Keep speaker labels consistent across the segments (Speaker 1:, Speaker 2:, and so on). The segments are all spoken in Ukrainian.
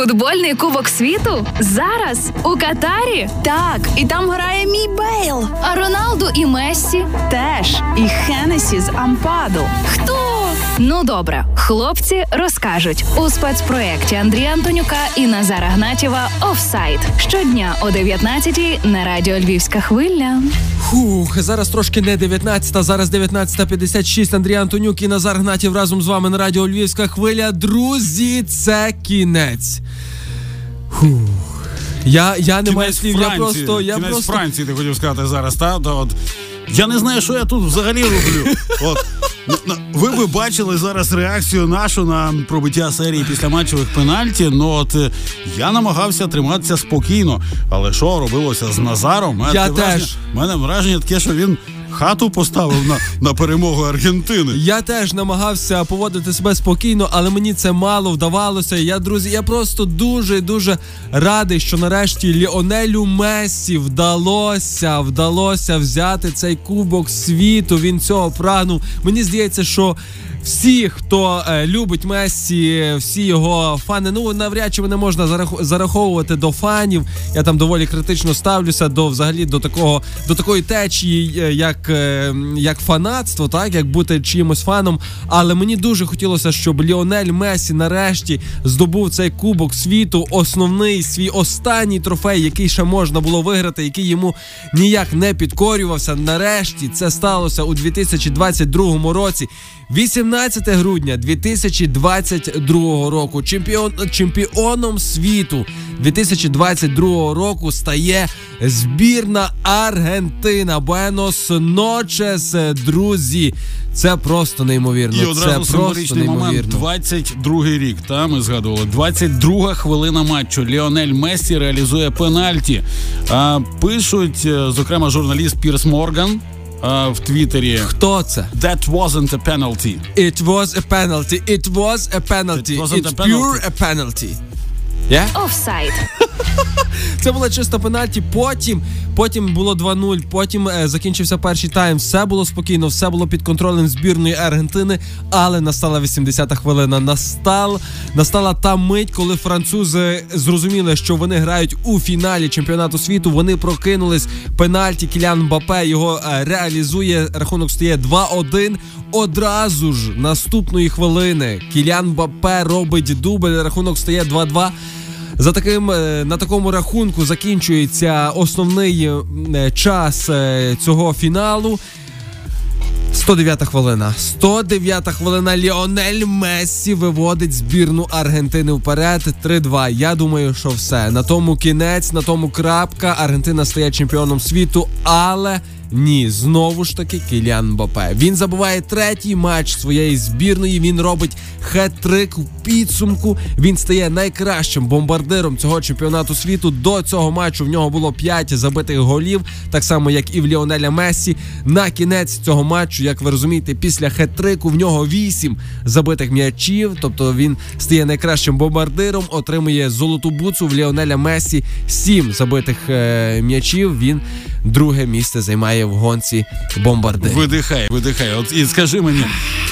Speaker 1: Футбольний кубок світу зараз у Катарі.
Speaker 2: Так, і там грає мій Бейл.
Speaker 1: А Роналду і Мессі
Speaker 2: Теж. І Хенесі з Ампаду.
Speaker 1: хто? Ну добре, хлопці розкажуть у спецпроєкті Андрія Антонюка і Назара Гнатєва Офсайд щодня о 19 на радіо Львівська хвиля.
Speaker 3: Фух, зараз трошки не 19, зараз 19.56. Андрій Антонюк і Назар Гнатів разом з вами на радіо Львівська хвиля. Друзі, це кінець. Фух. Я, я не маю слів, я просто. Я
Speaker 4: кінець
Speaker 3: просто...
Speaker 4: Франції, ти хотів сказати зараз, та? Та от. Я не знаю, що я тут взагалі роблю. От. ну, Ви би бачили зараз реакцію нашу на пробиття серії після матчових пенальті. Ну от е, я намагався триматися спокійно. Але що робилося з Назаром?
Speaker 3: Я
Speaker 4: враження-
Speaker 3: теж.
Speaker 4: мене враження таке, що він хату поставив на, на перемогу Аргентини.
Speaker 3: Я теж намагався поводити себе спокійно, але мені це мало вдавалося. Я, друзі, я просто дуже дуже радий, що нарешті Ліонелю Мессі вдалося, вдалося взяти цей кубок світу. Він цього прагнув. Мені здається, що. Всі, хто е, любить Мессі, всі його фани, ну навряд чи мене можна зарах- зараховувати до фанів. Я там доволі критично ставлюся до взагалі до такого до такої течії, е, як, е, як фанатство, так як бути чимось фаном. Але мені дуже хотілося, щоб Ліонель Месі нарешті здобув цей кубок світу, основний свій останній трофей, який ще можна було виграти, який йому ніяк не підкорювався. Нарешті це сталося у 2022 році. 18 грудня 2022 року. Чемпіон чемпіоном світу 2022 року стає збірна Аргентина. Буенос ночес, друзі. Це просто неймовірно.
Speaker 4: І
Speaker 3: це
Speaker 4: одразу
Speaker 3: просто
Speaker 4: символічний момент.
Speaker 3: неймовірно.
Speaker 4: 22-й рік. Та ми згадували. 22 хвилина матчу. Ліонель Мессі реалізує пенальті. А, пишуть, е, зокрема, журналіст Пірс Морган в Твіттері.
Speaker 3: Хто це?
Speaker 4: That wasn't a penalty.
Speaker 3: It was a penalty. It was a penalty.
Speaker 4: It wasn't
Speaker 3: It's
Speaker 4: a
Speaker 3: pure a penalty. Yeah?
Speaker 1: Офсайд.
Speaker 3: Це була чисто пенальті. Потім, потім було 2-0, потім е, закінчився перший тайм. Все було спокійно, все було під контролем збірної Аргентини. Але настала 80-та хвилина. Настал, настала та мить, коли французи зрозуміли, що вони грають у фіналі чемпіонату світу. Вони прокинулись. Пенальті Кілян Мбапе його е, реалізує. Рахунок стає 2-1. Одразу ж наступної хвилини Кілян Мбапе робить дубль. Рахунок стає 2-2. За таким е, на такому рахунку закінчується основний е, час е, цього фіналу. 109 хвилина. 109 хвилина. Ліонель Мессі виводить збірну Аргентини вперед. 3-2. Я думаю, що все. На тому кінець, на тому крапка. Аргентина стає чемпіоном світу, але. Ні, знову ж таки Кіліан Мбапе. Він забуває третій матч своєї збірної. Він робить хет-трик в підсумку. Він стає найкращим бомбардиром цього чемпіонату світу. До цього матчу в нього було 5 забитих голів, так само як і в Ліонеля Мессі. На кінець цього матчу, як ви розумієте, після хет-трику в нього 8 забитих м'ячів. Тобто він стає найкращим бомбардиром, отримує золоту буцу в Ліонеля Мессі. 7 забитих е, м'ячів. Він друге місце займає в гонці бомбардир.
Speaker 4: Видихай, видихай. От і скажи мені,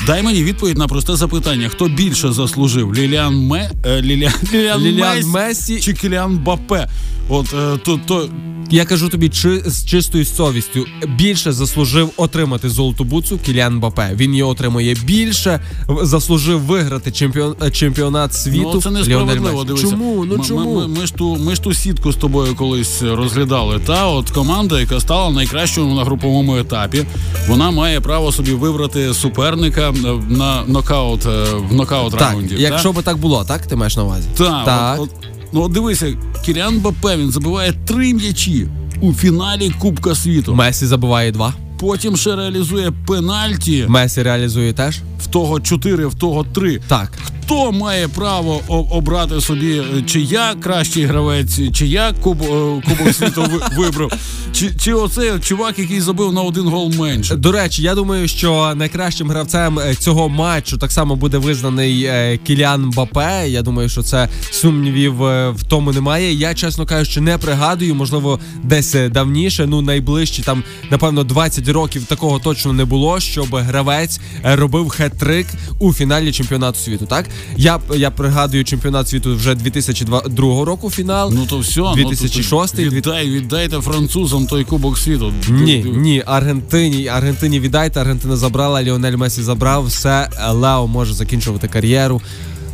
Speaker 4: дай мені відповідь на просте запитання: хто більше заслужив? Ліліан Ме е, Ліліан, Ліліан,
Speaker 3: Ліліан
Speaker 4: Мессі
Speaker 3: Мессі.
Speaker 4: чи Кіліан Бапе? От е, то, то
Speaker 3: Я кажу тобі, чи з чистою совістю більше заслужив отримати золоту буцу Кіліан Бапе. Він її отримує більше, заслужив виграти чемпіон, е, чемпіонат світу.
Speaker 4: Ну, це несправедливо. Дивися.
Speaker 3: Чому? Ну
Speaker 4: Ми-
Speaker 3: чому?
Speaker 4: Ми, ми, ми, ж ту, ми ж ту сітку з тобою колись розглядали. Та от команда, яка стала найкращою на груповому етапі, вона має право собі вибрати суперника е, на нокаут е, в нокаут
Speaker 3: так,
Speaker 4: раунді.
Speaker 3: якщо би так було, так ти маєш на увазі?
Speaker 4: Так,
Speaker 3: Так.
Speaker 4: От, от, ну от дивися, Кіріан Бапе він забиває три м'ячі у фіналі Кубка світу.
Speaker 3: Месі забиває два.
Speaker 4: Потім ще реалізує пенальті.
Speaker 3: Месі реалізує теж.
Speaker 4: В того чотири, в того три.
Speaker 3: Так.
Speaker 4: Хто має право обрати собі, е, чи я кращий гравець, чи я куб, е, Кубок світу вибрав, чи, чи оцей чувак, який забив на один гол менше.
Speaker 3: До речі, я думаю, що найкращим гравцем е, цього матчу так само буде визнаний Кіліан Бапе. Я думаю, що це сумнівів в тому немає. Я, чесно кажучи, не пригадую, можливо, десь давніше, ну найближчі там, напевно, 20 років такого точно не було, щоб гравець робив хет-трик у фіналі чемпіонату світу. Так Я я пригадую чемпіонат світу вже 2002 року. Фінал.
Speaker 4: Ну то все,
Speaker 3: 2006
Speaker 4: ну, то, віддай, віддайте французам той кубок світу.
Speaker 3: Ні, ні, Аргентині, Аргентині віддайте. Аргентина забрала, Ліонель Месі забрав. Все, Лео може закінчувати кар'єру.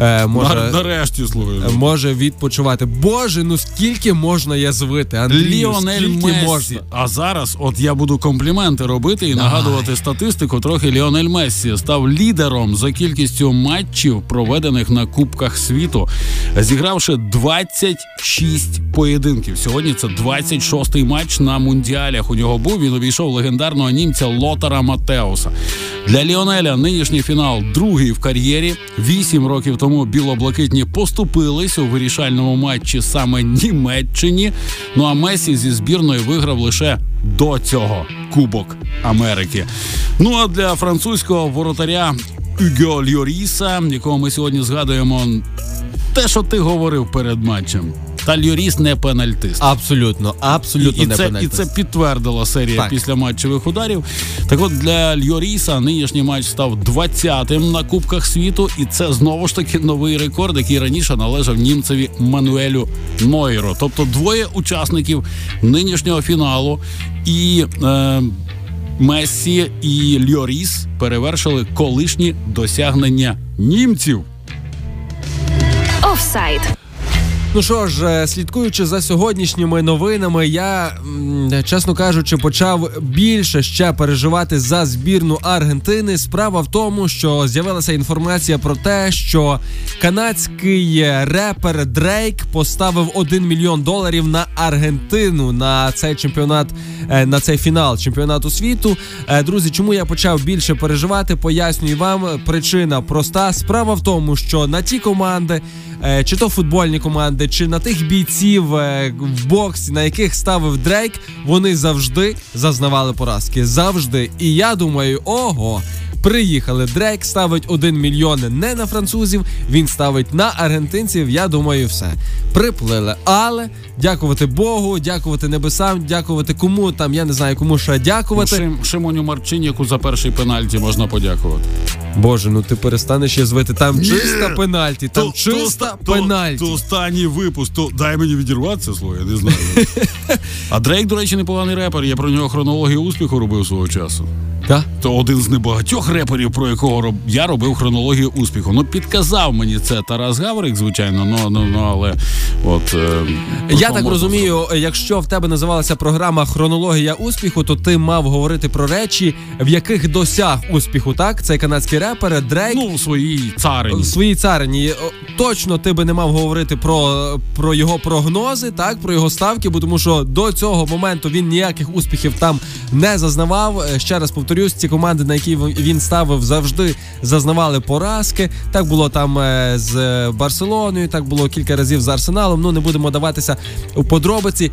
Speaker 3: Е, може,
Speaker 4: Нарешті слухай.
Speaker 3: е, може відпочивати. Боже, ну скільки можна язвити? Андрію,
Speaker 4: Ліонель
Speaker 3: скільки
Speaker 4: Мессі.
Speaker 3: можна?
Speaker 4: А зараз, от я буду компліменти робити і нагадувати статистику. Трохи Ліонель Мессі став лідером за кількістю матчів, проведених на Кубках світу, зігравши 26 поєдинків. Сьогодні це 26-й матч на мундіалях. У нього був він увійшов легендарного німця Лотара Матеуса. Для Ліонеля нинішній фінал другий в кар'єрі. Вісім років тому білоблакитні поступились у вирішальному матчі саме Німеччині. Ну а Месі зі збірною виграв лише до цього Кубок Америки. Ну а для французького воротаря Юго Льоріса, якого ми сьогодні згадуємо, те, що ти говорив перед матчем. Та Льоріс не пенальтист.
Speaker 3: Абсолютно, абсолютно
Speaker 4: І, і,
Speaker 3: не
Speaker 4: це, і це підтвердила серія
Speaker 3: Так.
Speaker 4: після матчевих ударів. Так от для Льоріса нинішній матч став 20-тим на Кубках світу, і це знову ж таки новий рекорд, який раніше належав німцеві Мануелю Нойро. Тобто двоє учасників нинішнього фіналу і. Е, Мессі і Льоріс перевершили колишні досягнення німців.
Speaker 1: Офсайд.
Speaker 3: Ну що ж, е, слідкуючи за сьогоднішніми новинами, я чесно кажучи, почав більше ще переживати за збірну Аргентини. Справа в тому, що з'явилася інформація про те, що канадський е, репер Дрейк поставив 1 мільйон доларів на Аргентину на цей чемпіонат, е, на цей фінал чемпіонату світу. Друзі, чому я почав більше переживати? Пояснюю вам. Причина проста. Справа в тому, що на ті команди. Е, чи то футбольні команди, чи на тих бійців е, в боксі, на яких ставив Дрейк, вони завжди зазнавали поразки. Завжди. І я думаю, ого. Приїхали. Дрейк ставить 1 мільйон не на французів, він ставить на аргентинців. Я думаю, все. Приплили. Але дякувати Богу, дякувати небесам, дякувати кому там, я не знаю, кому ще дякувати.
Speaker 4: Шим, Шимоню Марчиніку за перший пенальті можна подякувати.
Speaker 3: Боже, ну ти перестанеш я звити. Там
Speaker 4: Ні.
Speaker 3: чиста пенальті, там чиста пенальті.
Speaker 4: То, то останній випуск, то дай мені відірватися слово, я не знаю. а Дрейк, до речі, непоганий репер. Я про нього хронологію успіху робив свого часу.
Speaker 3: Та?
Speaker 4: То один з небагатьох реперів, про якого роб... я робив хронологію успіху. Ну, підказав мені це Тарас Гаврик, звичайно, ну, ну, ну але от. Е,
Speaker 3: Я так розумію, якщо в тебе називалася програма Хронологія успіху, то ти мав говорити про речі, в яких досяг успіху. Так, цей канадський репер Дрейк.
Speaker 4: Ну, у своїй царині.
Speaker 3: В своїй царині точно ти би не мав говорити про, про його прогнози, так про його ставки, бо тому що до цього моменту він ніяких успіхів там не зазнавав. Е, Ще раз повторюсь, ці команди, на які він ставив, завжди зазнавали поразки. Так було там е, з Барселоною, так було кілька разів з Арсеналом. Ну не будемо даватися у подробиці.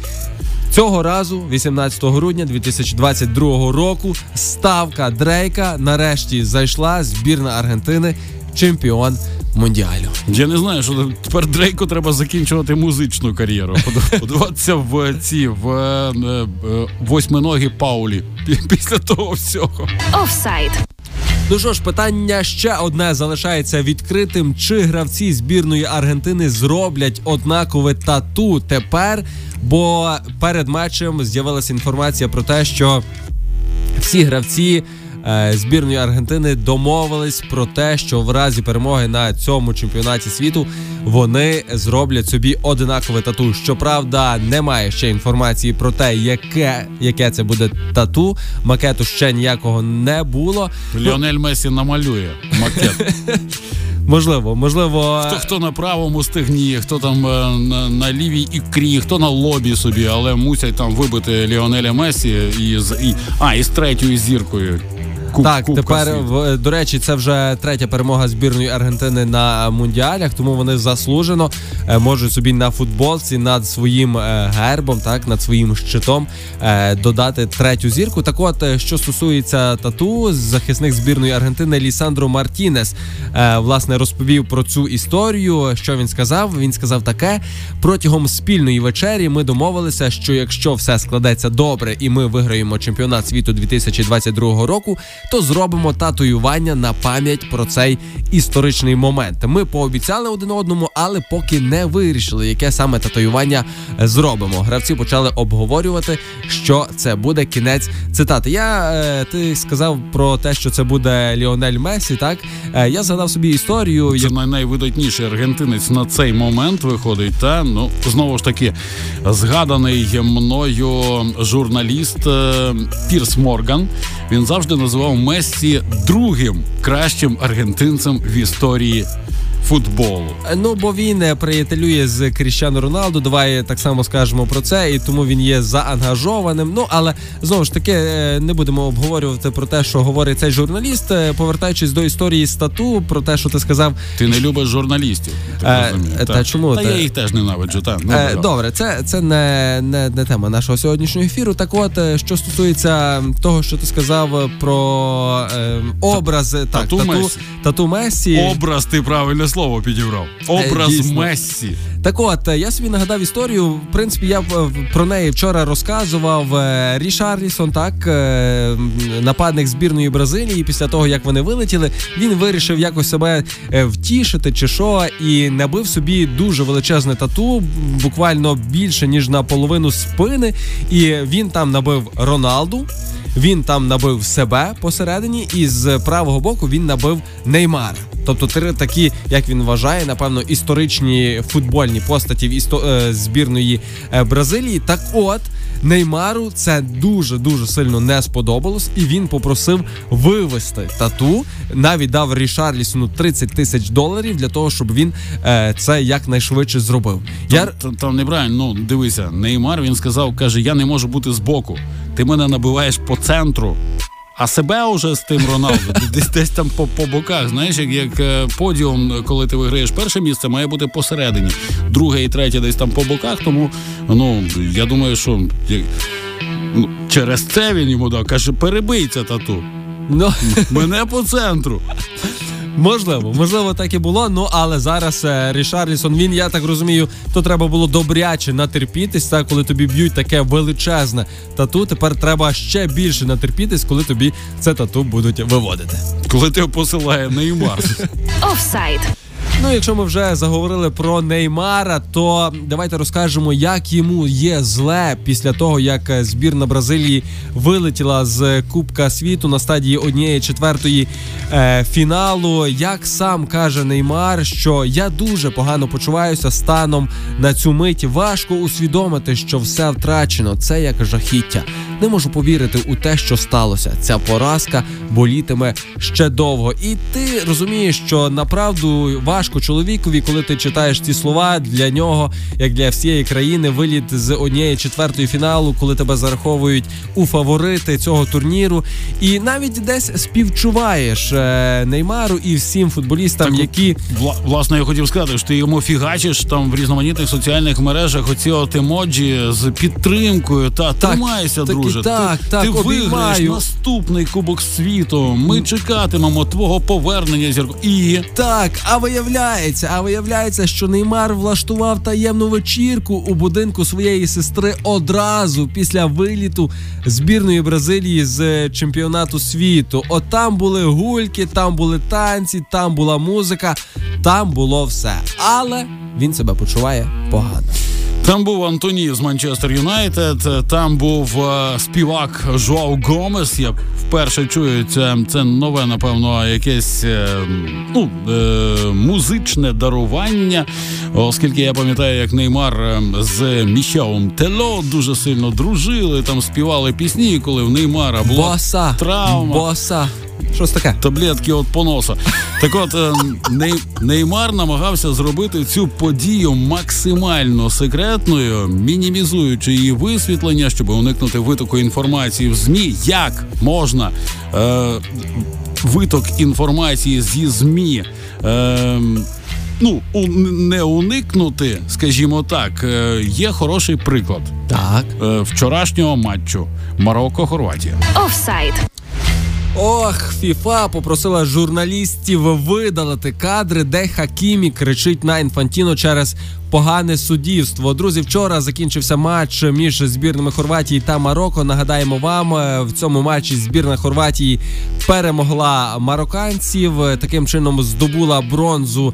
Speaker 3: Цього разу, 18 грудня 2022 року, ставка Дрейка нарешті зайшла. Збірна Аргентини, чемпіон мундіалю.
Speaker 4: Я не знаю, що тепер Дрейку треба закінчувати музичну кар'єру. Под- Подаватися в ці в е, е, восьминогі Паулі після того всього.
Speaker 1: Офсайд.
Speaker 3: Ну що ж, питання ще одне залишається відкритим. Чи гравці збірної Аргентини зроблять однакове тату тепер? Бо перед матчем з'явилася інформація про те, що всі гравці збірної Аргентини домовились про те, що в разі перемоги на цьому чемпіонаті світу вони зроблять собі одинакове тату. Щоправда, немає ще інформації про те, яке, яке це буде тату. Макету ще ніякого не було.
Speaker 4: Ліонель Месі намалює макет.
Speaker 3: Можливо, можливо,
Speaker 4: Хто хто на правому стегні, хто там е, на, на лівій ікрі, хто на лобі собі, але мусять там вибити Ліонеля Месі із і а і з третьою зіркою. Куб-
Speaker 3: Так,
Speaker 4: Кубка
Speaker 3: тепер
Speaker 4: світу.
Speaker 3: до речі, це вже третя перемога збірної Аргентини на мундіалях, тому вони заслужено е, можуть собі на футболці над своїм е, гербом, так над своїм щитом е, додати третю зірку. Так, от що стосується тату, захисник збірної Аргентини Лісандро Мартінес власне розповів про цю історію. Що він сказав? Він сказав таке: протягом спільної вечері ми домовилися, що якщо все складеться добре і ми виграємо чемпіонат світу 2022 року, то зробимо татуювання на пам'ять про цей історичний момент. Ми пообіцяли один одному, але поки не вирішили, яке саме татуювання зробимо. Гравці почали обговорювати, що це буде кінець цитати. Я е, ти сказав про те, що це буде Ліонель Месі. Так е, я згадав собі історію.
Speaker 4: Це най- найвидатніший аргентинець на цей момент виходить. Та ну знову ж таки згаданий мною журналіст е, Пірс Морган. Він завжди називав Мессі другим кращим аргентинцем в історії футболу.
Speaker 3: Ну, бо він е, приятелює з Кріщану Роналду. Давай так само скажемо про це, і тому він є заангажованим. Ну але знову ж таки е, не будемо обговорювати про те, що говорить цей журналіст. Е, Повертаючись до історії стату, про те, що ти сказав.
Speaker 4: Ти не любиш журналістів.
Speaker 3: Е,
Speaker 4: розумію.
Speaker 3: та
Speaker 4: так.
Speaker 3: чому
Speaker 4: Та
Speaker 3: ти?
Speaker 4: я їх теж ненавиджу. Так, ну,
Speaker 3: Е,
Speaker 4: добре.
Speaker 3: добре, це, це не, не, не тема нашого сьогоднішнього ефіру. Так, от що стосується того, що ти сказав про е, образ так,
Speaker 4: тату
Speaker 3: тату, тату Мессі.
Speaker 4: Образ ти правильне слово підібрав. Образ
Speaker 3: дійсно.
Speaker 4: Мессі.
Speaker 3: Так от, е, я собі нагадав історію. В принципі, я е, про неї вчора розказував. Е, Рішарлісон, так, е, нападник збірної Бразилії, після того, як вони вилетіли, він вирішив якось себе е, втішити чи що, і набив собі дуже величезне тату, буквально більше, ніж на половину спини. І він там набив Роналду. Він там набив себе посередині, і з правого боку він набив Неймара. Тобто три такі, як він вважає, напевно, історичні футбольні постаті в істо... е, збірної е, Бразилії. Так от Неймару це дуже дуже сильно не сподобалось, і він попросив вивести тату. Навіть дав Рішарлісону 30 тисяч доларів для того, щоб він е, це якнайшвидше зробив. Я
Speaker 4: Там, там неправильно, ну дивися, Неймар він сказав, каже: я не можу бути збоку. Ти мене набиваєш по центру. А себе вже з тим Роналду, десь десь там по, по боках. Знаєш, як, як е, подіум, коли ти виграєш перше місце, має бути посередині. Друге і третє десь там по боках. Тому ну я думаю, що як- ну, через це він йому дав. Каже, перебий це тату.
Speaker 3: ну.
Speaker 4: Мене по центру.
Speaker 3: Можливо, можливо, так і було. Ну але зараз е, Рішарлісон, він, я так розумію, то треба було добряче натерпітись. Та коли тобі б'ють таке величезне тату. Тепер треба ще більше натерпітись, коли тобі це тату будуть виводити.
Speaker 4: Коли тебе посилає Неймар.
Speaker 1: Офсайд.
Speaker 3: Ну, якщо ми вже заговорили про Неймара, то давайте розкажемо, як йому є зле після того, як збірна Бразилії вилетіла з Кубка світу на стадії однієї четвертої е, фіналу. Як сам каже Неймар, що я дуже погано почуваюся станом на цю мить. Важко усвідомити, що все втрачено. Це як жахіття. Не можу повірити у те, що сталося. Ця поразка болітиме ще довго. І ти розумієш, що направду важко чоловікові, коли ти читаєш ці слова для нього, як для всієї країни, виліт з однієї четвертої фіналу, коли тебе зараховують у фаворити цього турніру, і навіть десь співчуваєш е, Неймару і всім футболістам,
Speaker 4: Так,
Speaker 3: які
Speaker 4: Вла- власне, я хотів сказати, що ти йому фігачиш там в різноманітних соціальних мережах оці от емоджі з підтримкою. Та
Speaker 3: Так,
Speaker 4: тримайся,
Speaker 3: і
Speaker 4: друже.
Speaker 3: так,
Speaker 4: ти,
Speaker 3: так,
Speaker 4: ти виграєш наступний кубок світу. Ми чекатимемо твого повернення зірку. І
Speaker 3: Так, а виявляється, а виявляється, що Неймар влаштував таємну вечірку у будинку своєї сестри одразу після виліту збірної Бразилії з чемпіонату світу. От там були гульки, там були танці, там була музика, там було все. Але він себе почуває погано.
Speaker 4: Там був Антоні з Манчестер Юнайтед, там був е, співак Жоау Гомес. Я вперше чую це, це нове, напевно, якесь е, ну, е, музичне дарування. Оскільки я пам'ятаю, як Неймар з Мішелом Тело дуже сильно дружили, там співали пісні, коли в Неймара була
Speaker 3: Боса,
Speaker 4: травма.
Speaker 3: боса. Щось таке.
Speaker 4: Таблетки від поноса. Так от е, Ней- Неймар намагався зробити цю подію максимально секретною, мінімізуючи її висвітлення, щоб уникнути витоку інформації в ЗМІ. Як можна е, виток інформації зі ЗМІ? Е, Ну, у- не уникнути, скажімо так, е, є хороший приклад
Speaker 3: Так.
Speaker 4: е, вчорашнього матчу Марокко-Хорватія.
Speaker 1: Офсайд.
Speaker 3: Ох, ФІФА попросила журналістів видалити кадри, де Хакімі кричить на інфантіно через погане суддівство. Друзі, вчора закінчився матч між збірними Хорватії та Марокко. Нагадаємо вам, е, в цьому матчі збірна Хорватії перемогла марокканців. Таким чином здобула бронзу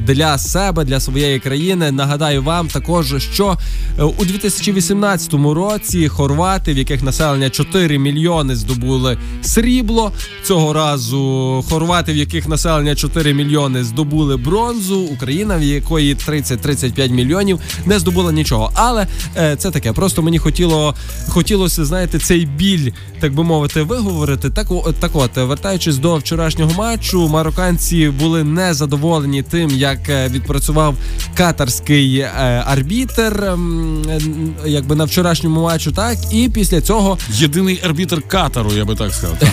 Speaker 3: для себе, для своєї країни. Нагадаю вам також, що е, у 2018 році хорвати, в яких населення 4 мільйони, здобули срібло. Цього разу хорвати, в яких населення 4 мільйони, здобули бронзу. Україна, в якої 30-35 мільйонів, не здобула нічого. Але е, це таке. Просто мені хотіло хотілося, знаєте, цей біль, так би мовити, виговорити. Так, так от, вертаючись до вчорашнього матчу, марокканці були незадоволені тим, як е, відпрацював катарський е, арбітер, ем, якби на вчорашньому матчу, так і після цього
Speaker 4: Єдиний арбітр Катару, я би так сказав. Так.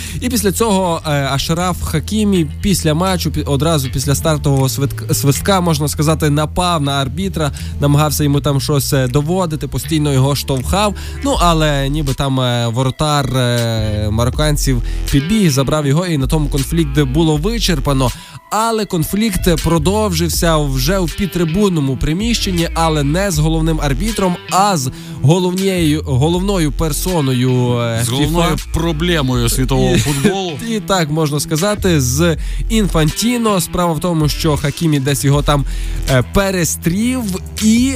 Speaker 3: і після цього е, Ашраф Хакімі після матчу, одразу після стартового свистка, можна сказати, напав на арбітра, намагався йому там щось доводити, постійно його штовхав. Ну але ніби там воротар марокканців підбіг, забрав його, і на тому конфлікт було вичерпано. Але конфлікт продовжився вже в підтрибунному приміщенні, але не з головним арбітром, а з головнією головною персоною е,
Speaker 4: З головною
Speaker 3: FIFA.
Speaker 4: проблемою світового футболу.
Speaker 3: І так можна сказати, з інфантіно. Справа в тому, що Хакімі десь його там е, перестрів і.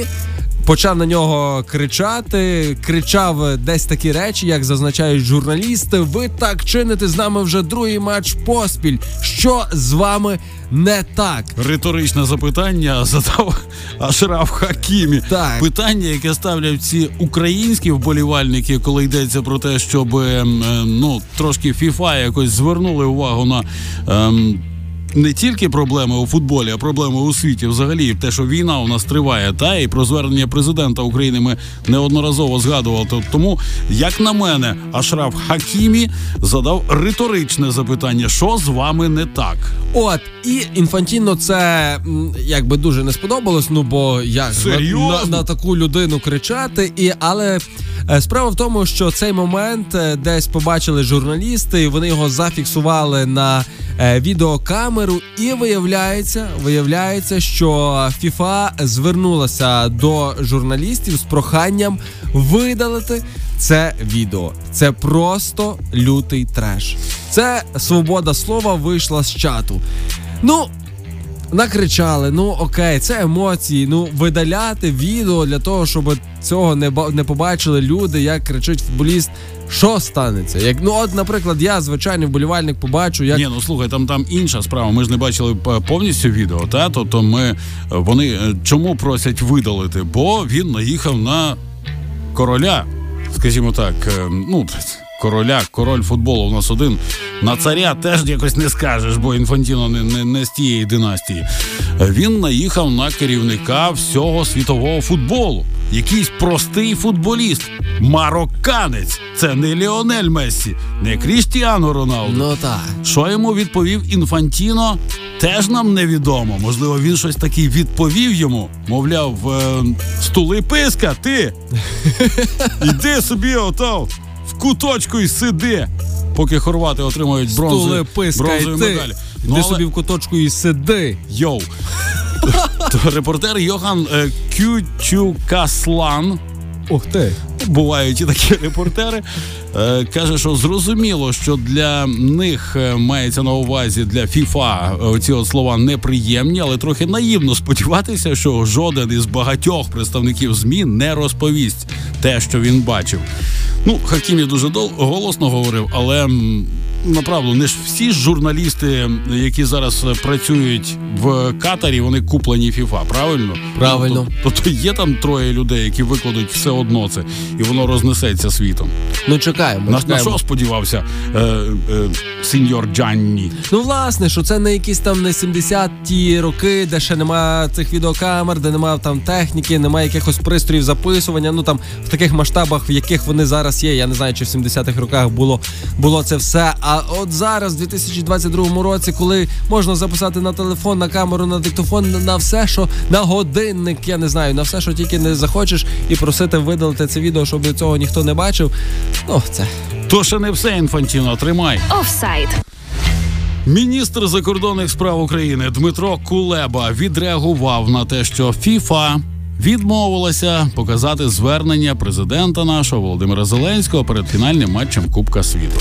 Speaker 3: Почав на нього кричати, кричав десь такі речі, як зазначають журналісти. Ви так чините з нами вже другий матч поспіль. Що з вами не так?
Speaker 4: Риторичне запитання задав Ашраф Хакімі.
Speaker 3: Так.
Speaker 4: Питання, яке ставлять ці українські вболівальники, коли йдеться про те, щоб ем, е, ну трошки ФІФА якось звернули увагу на. Ем, не тільки проблеми у футболі, а проблеми у світі взагалі те, що війна у нас триває, та і про звернення президента України ми неодноразово згадували. Тому, як на мене, Ашраф Хакімі задав риторичне запитання: що з вами не так?
Speaker 3: От і інфантіно це якби дуже не сподобалось. Ну бо як на, на, на таку людину кричати, і але справа в тому, що цей момент е, десь побачили журналісти, вони його зафіксували на е, відеокамеру. І виявляється, виявляється, що ФІФА звернулася до журналістів з проханням видалити це відео. Це просто лютий треш. Це свобода слова вийшла з чату. Ну. Накричали, ну окей, це емоції. Ну видаляти відео для того, щоб цього не не побачили люди, як кричить футболіст. Що станеться? Як ну, от, наприклад, я звичайний вболівальник побачу, як
Speaker 4: Ні, ну слухай, там там інша справа. Ми ж не бачили повністю відео. Та тобто ми е, вони е, чому просять видалити? Бо він наїхав на короля, скажімо так, е, ну. Короля, король футболу у нас один. На царя теж якось не скажеш, бо Інфантіно не, не, не з тієї династії. Він наїхав на керівника всього світового футболу. Якийсь простий футболіст, марокканець. Це не Ліонель Мессі, не Крістіано Роналду.
Speaker 3: ну так.
Speaker 4: Що йому відповів Інфантіно, теж нам невідомо. Можливо, він щось таки відповів йому. Мовляв, е, стули писка, ти. Йди собі ото в куточку і сиди. Поки хорвати отримують бронзу, бронзові медалі. Ну, але-
Speaker 3: собі в куточку і сиди.
Speaker 4: Йоу. Репортер Йохан е, Кючукаслан
Speaker 3: Ух ти.
Speaker 4: бувають і такі репортери. Е, каже, що зрозуміло, що для них е, мається на увазі для ФІФА е, ці от слова неприємні, але трохи наївно сподіватися, що жоден із багатьох представників ЗМІ не розповість те, що він бачив. Ну, Хакімі дуже дол- голосно говорив, але направду не ж всі журналісти, які зараз е, працюють в Катарі, вони куплені ФІФА, правильно?
Speaker 3: Правильно.
Speaker 4: Тобто, тобто є там троє людей, які викладуть все одно це, і воно рознесеться світом.
Speaker 3: Ну чекаємо.
Speaker 4: На, на що сподівався е, е, сеньор Джанні?
Speaker 3: Ну, власне, що це не якісь там не 70-ті роки, де ще немає цих відеокамер, де немає там техніки, немає якихось пристроїв записування. Ну там в таких масштабах, в яких вони зараз є. Я не знаю, чи в 70-х роках було, було це все. А от зараз, в 2022 році, коли можна записати на телефон, на камеру, на диктофон, на- на все, що на годинник, я не знаю, на все, що тільки не захочеш, і просити видалити це відео, щоб цього ніхто не бачив. Ну, це
Speaker 4: То ще не все інфантіно, тримай.
Speaker 1: Офсайд.
Speaker 4: Міністр закордонних справ України Дмитро Кулеба відреагував на те, що ФІФА відмовилася показати звернення президента нашого Володимира Зеленського перед фінальним матчем Кубка світу.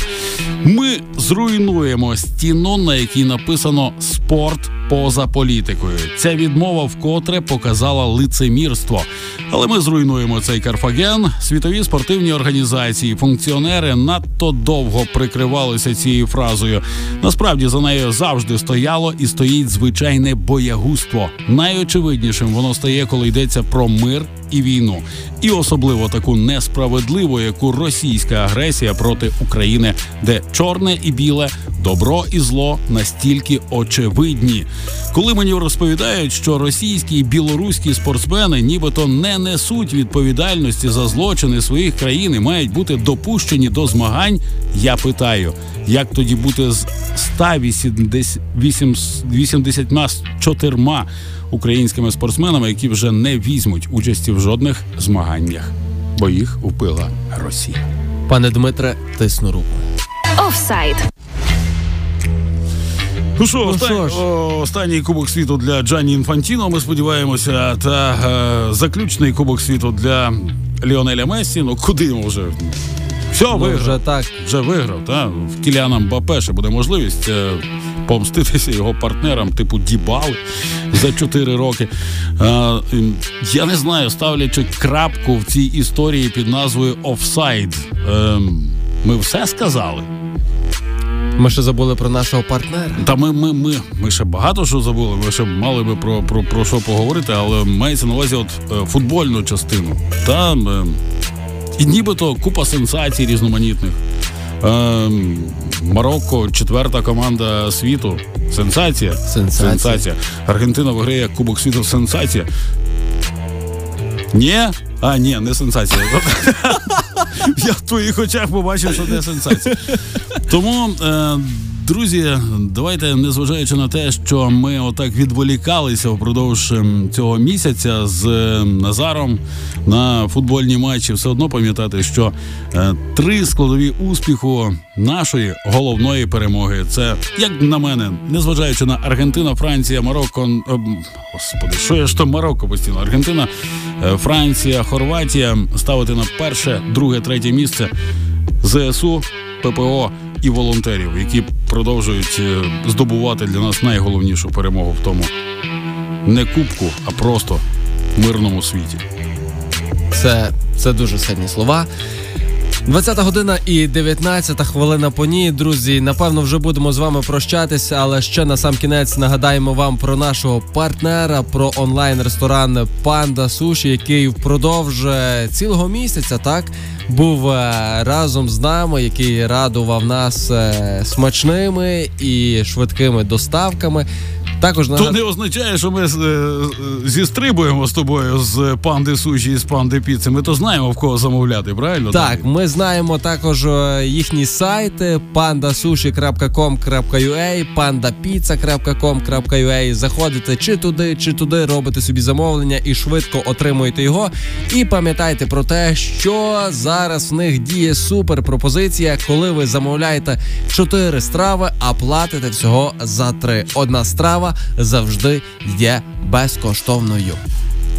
Speaker 4: Ми зруйнуємо стіну, на якій написано спорт поза політикою. Ця відмова вкотре показала лицемірство. Але ми зруйнуємо цей Карфаген. Світові спортивні організації, функціонери надто довго прикривалися цією фразою. Насправді за нею завжди стояло і стоїть звичайне боягузтво. Найочевиднішим воно стає, коли йдеться про мир і війну, і особливо таку несправедливу, яку російська агресія проти України, де чорне і біле, добро і зло настільки очевидні. Коли мені розповідають, що російські і білоруські спортсмени нібито не несуть відповідальності за злочини своїх країн і мають бути допущені до змагань, я питаю, як тоді бути з 184 українськими спортсменами, які вже не візьмуть участі в жодних змаганнях, бо їх вбила Росія.
Speaker 3: Пане Дмитре, тисну руку.
Speaker 1: Офсайд.
Speaker 4: Ну що,
Speaker 3: Ну що
Speaker 4: останній кубок світу для Джанні Інфантіно. Ми сподіваємося, та е, заключний кубок світу для Ліонеля Мессі. Ну куди йому вже? Все,
Speaker 3: Ну,
Speaker 4: виграв.
Speaker 3: вже так.
Speaker 4: Вже виграв, та в Кіліана Мбапе ще буде можливість е, помститися його партнерам, типу Дібали за 4 роки. Е, м, я не знаю, ставлячи крапку в цій історії під назвою Офсайд. Е, ми все сказали.
Speaker 3: Ми ще забули про нашого партнера.
Speaker 4: Та ми, ми, ми, ми ще багато що забули. Ми ще мали би про, про, про що поговорити, але мається на увазі от е, футбольну частину. Там е, і нібито купа сенсацій різноманітних. Е, Марокко, четверта команда світу. Сенсація.
Speaker 3: Сенсація.
Speaker 4: Сенсація. Аргентина виграє Кубок світу. Сенсація. Ні? А, ні, не сенсація. Я в твоїх очах побачив, що не сенсація. Тому, е, друзі, давайте, незважаючи на те, що ми отак відволікалися впродовж ем, цього місяця з е, Назаром на футбольні матчі, все одно пам'ятати, що е, три складові успіху нашої головної перемоги. Це, як на мене, незважаючи на Аргентина, Франція, Марокко. ем, Господи, що я ж то Марокко постійно? Аргентина, е, Франція, Хорватія ставити на перше, друге, третє місце. ЗСУ, ППО і волонтерів, які продовжують е, здобувати для нас найголовнішу перемогу в тому не кубку, а просто мирному світі.
Speaker 3: Це, це дуже сильні слова. 20 година і 19 хвилина по ній. Друзі, напевно, вже будемо з вами прощатися, але ще на сам кінець нагадаємо вам про нашого партнера, про онлайн-ресторан Панда Суші, який впродовж е, цілого місяця так був е, разом з нами, який радував нас е, смачними і швидкими доставками. Також
Speaker 4: То не означає, що ми е, зістрибуємо з тобою з панди суші і з панди піци. Ми то знаємо в кого замовляти, правильно?
Speaker 3: Так, ми знаємо також е, їхні сайти pandasushi.com.ua, pandapizza.com.ua. Заходите чи туди, чи туди, робите собі замовлення і швидко отримуєте його. І пам'ятайте про те, що зараз в них діє супер пропозиція, коли ви замовляєте 4 страви, а платите всього за 3. Одна страва завжди є безкоштовною.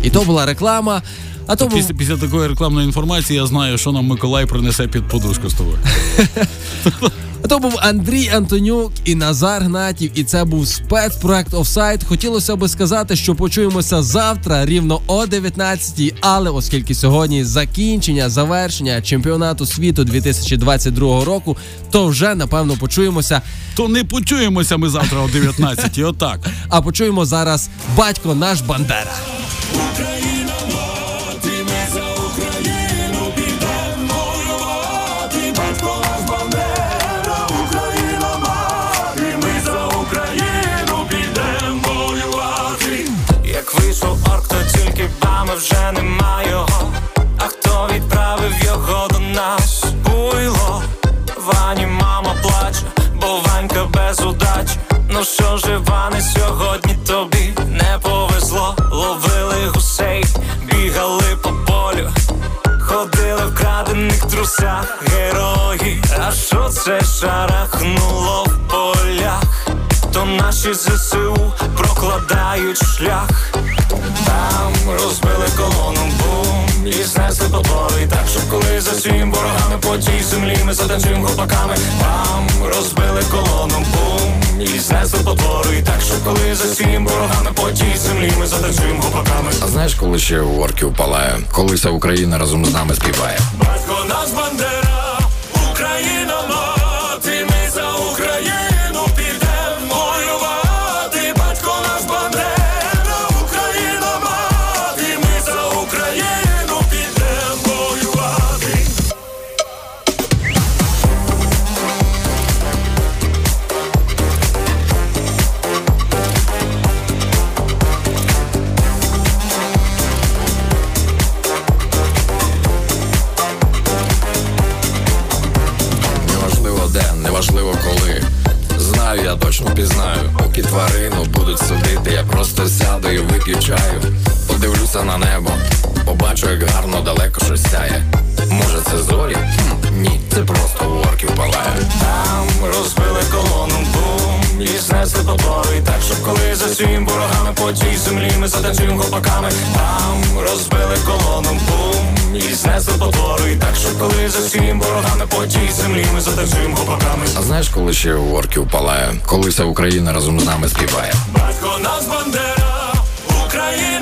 Speaker 3: І то була реклама. А то
Speaker 4: Після, після такої рекламної інформації я знаю, що нам Миколай принесе під подушку з тобою.
Speaker 3: А То був Андрій Антонюк і Назар Гнатів, і це був спецпроект Офсайт. Хотілося би сказати, що почуємося завтра рівно о 19-й, але оскільки сьогодні закінчення, завершення чемпіонату світу 2022 року, то вже напевно почуємося.
Speaker 4: То не почуємося ми завтра о 19-й, отак.
Speaker 3: А почуємо зараз батько наш Бандера.
Speaker 5: Тільки вже нема його. А хто відправив його до нас? Буйло, Вані мама плаче, бо Ванька без удачі. Ну що ж, Іване, сьогодні тобі не повезло. Ловили гусей, бігали по полю, ходили в крадених трусах герої. А серце шарахнуло в полях, то наші ЗСУ прокладають шлях. Там бум, і знесли потвори Так, щоб коли за всім ворогами по тій землі. Ми затанцюємо гопаками Там розбили колону, бум, і знесли потвори Так, щоб коли за всім ворогами по тій землі. Ми затанцюємо гопаками
Speaker 6: А знаєш, коли ще у орків палає, коли вся Україна разом з нами співає.
Speaker 5: Батько нас бандера,
Speaker 6: знаєш, коли ще орків палає, коли вся Україна разом з нами співає.
Speaker 5: Батько нас бандера, Україна